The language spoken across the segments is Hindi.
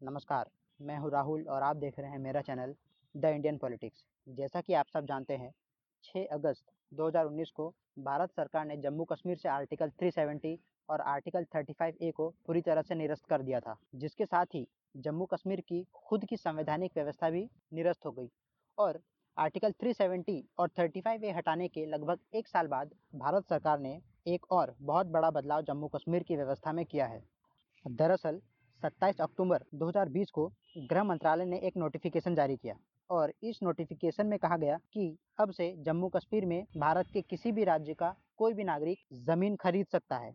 नमस्कार, मैं हूँ राहुल और आप देख रहे हैं मेरा चैनल द इंडियन पॉलिटिक्स। जैसा कि आप सब जानते हैं 6 अगस्त 2019 को भारत सरकार ने जम्मू कश्मीर से आर्टिकल 370 और आर्टिकल 35 ए को पूरी तरह से निरस्त कर दिया था, जिसके साथ ही जम्मू कश्मीर की खुद की संवैधानिक व्यवस्था भी निरस्त हो गई और आर्टिकल 370 और 35 ए हटाने के लगभग एक साल बाद भारत सरकार ने एक और बहुत बड़ा बदलाव जम्मू कश्मीर की व्यवस्था में किया है। दरअसल 27 अक्टूबर 2020 को गृह मंत्रालय ने एक नोटिफिकेशन जारी किया और इस नोटिफिकेशन में कहा गया कि अब से जम्मू कश्मीर में भारत के किसी भी राज्य का कोई भी नागरिक ज़मीन खरीद सकता है।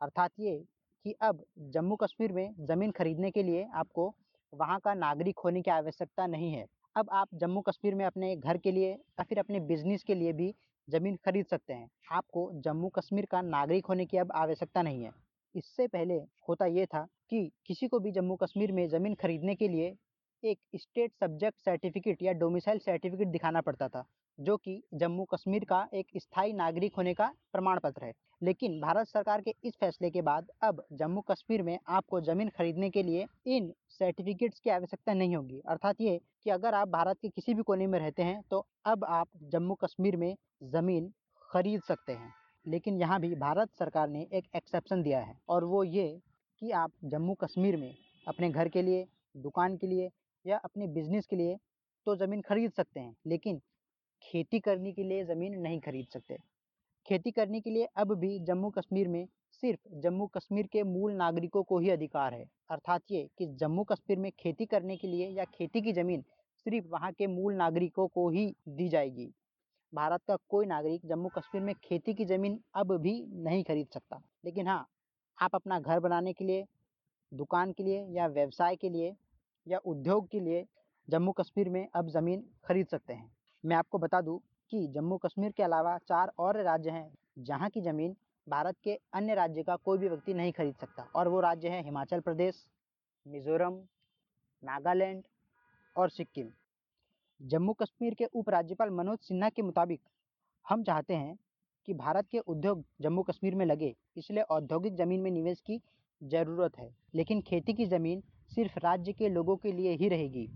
अर्थात ये कि अब जम्मू कश्मीर में ज़मीन खरीदने के लिए आपको वहाँ का नागरिक होने की आवश्यकता नहीं है। अब आप जम्मू कश्मीर में अपने घर के लिए या फिर अपने बिज़नेस के लिए भी ज़मीन खरीद सकते हैं। आपको जम्मू कश्मीर का नागरिक होने की अब आवश्यकता नहीं है। इससे पहले होता ये था कि किसी को भी जम्मू कश्मीर में ज़मीन खरीदने के लिए एक स्टेट सब्जेक्ट सर्टिफिकेट या डोमिसाइल सर्टिफिकेट दिखाना पड़ता था, जो कि जम्मू कश्मीर का एक स्थायी नागरिक होने का प्रमाण पत्र है। लेकिन भारत सरकार के इस फैसले के बाद अब जम्मू कश्मीर में आपको ज़मीन खरीदने के लिए इन सर्टिफिकेट्स की आवश्यकता नहीं होगी। अर्थात ये कि अगर आप भारत के किसी भी कोने में रहते हैं तो अब आप जम्मू कश्मीर में ज़मीन खरीद सकते हैं। लेकिन यहाँ भी भारत सरकार ने एक एक्सेप्शन दिया है और वो ये कि आप जम्मू कश्मीर में अपने घर के लिए, दुकान के लिए या अपने बिज़नेस के लिए तो ज़मीन खरीद सकते हैं, लेकिन खेती करने के लिए ज़मीन नहीं खरीद सकते। खेती करने के लिए अब भी जम्मू कश्मीर में सिर्फ़ जम्मू कश्मीर के मूल नागरिकों को ही अधिकार है। अर्थात ये कि जम्मू कश्मीर में खेती करने के लिए या खेती की ज़मीन सिर्फ़ वहाँ के मूल नागरिकों को ही दी जाएगी। भारत का कोई नागरिक जम्मू कश्मीर में खेती की ज़मीन अब भी नहीं खरीद सकता। लेकिन हाँ आप अपना घर बनाने के लिए, दुकान के लिए या व्यवसाय के लिए या उद्योग के लिए जम्मू कश्मीर में अब ज़मीन खरीद सकते हैं। मैं आपको बता दूँ कि जम्मू कश्मीर के अलावा चार और राज्य हैं जहाँ की ज़मीन भारत के अन्य राज्य का कोई भी व्यक्ति नहीं खरीद सकता और वो राज्य हैं हिमाचल प्रदेश, मिज़ोरम, नागालैंड और सिक्किम। जम्मू कश्मीर के उपराज्यपाल मनोज सिन्हा के मुताबिक, हम चाहते हैं कि भारत के उद्योग जम्मू कश्मीर में लगे, इसलिए औद्योगिक ज़मीन में निवेश की ज़रूरत है। लेकिन खेती की ज़मीन सिर्फ़ राज्य के लोगों के लिए ही रहेगी।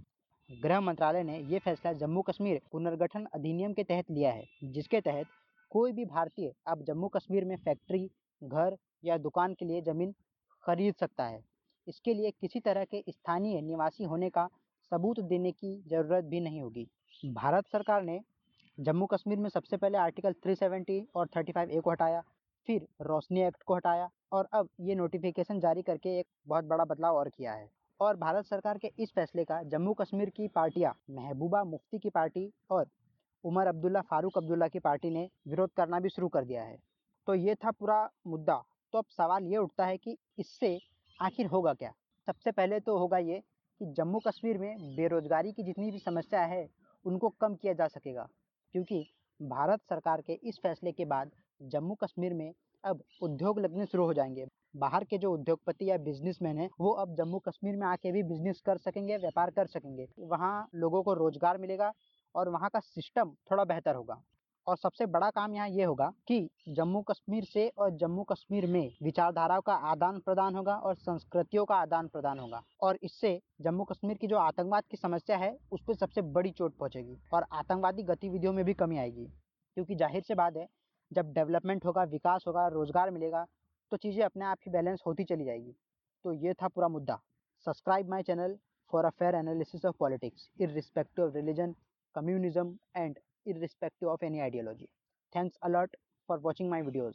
गृह मंत्रालय ने ये फैसला जम्मू कश्मीर पुनर्गठन अधिनियम के तहत लिया है, जिसके तहत कोई भी भारतीय अब जम्मू कश्मीर में फैक्ट्री, घर या दुकान के लिए ज़मीन खरीद सकता है। इसके लिए किसी तरह के स्थानीय निवासी होने का सबूत देने की ज़रूरत भी नहीं होगी। भारत सरकार ने जम्मू कश्मीर में सबसे पहले आर्टिकल 370 और 35 ए को हटाया, फिर रोशनी एक्ट को हटाया और अब ये नोटिफिकेशन जारी करके एक बहुत बड़ा बदलाव और किया है। और भारत सरकार के इस फैसले का जम्मू कश्मीर की पार्टियाँ महबूबा मुफ्ती की पार्टी और उमर अब्दुल्ला फारूक अब्दुल्ला की पार्टी ने विरोध करना भी शुरू कर दिया है। तो ये था पूरा मुद्दा। तो अब सवाल ये उठता है कि इससे आखिर होगा क्या? सबसे पहले तो होगा ये कि जम्मू कश्मीर में बेरोजगारी की जितनी भी समस्या है, उनको कम किया जा सकेगा। क्योंकि भारत सरकार के इस फैसले के बाद जम्मू कश्मीर में अब उद्योग लगने शुरू हो जाएँगे। बाहर के जो उद्योगपति या बिजनेसमैन हैं, वो अब जम्मू कश्मीर में आके भी बिज़नेस कर सकेंगे, व्यापार कर सकेंगे। वहाँ लोगों को रोज़गार मिलेगा और वहाँ का सिस्टम थोड़ा बेहतर होगा। और सबसे बड़ा काम यहाँ ये होगा कि जम्मू कश्मीर से और जम्मू कश्मीर में विचारधाराओं का आदान प्रदान होगा और संस्कृतियों का आदान प्रदान होगा। और इससे जम्मू कश्मीर की जो आतंकवाद की समस्या है, उस पर सबसे बड़ी चोट पहुंचेगी और आतंकवादी गतिविधियों में भी कमी आएगी। क्योंकि ज़ाहिर से बात है, जब डेवलपमेंट होगा, विकास होगा, रोज़गार मिलेगा तो चीज़ें अपने आप ही बैलेंस होती चली जाएगी। तो ये था पूरा मुद्दा। Subscribe my channel for a fair analysis of politics irrespective of religion, communism and irrespective of any ideology. Thanks a lot for watching my videos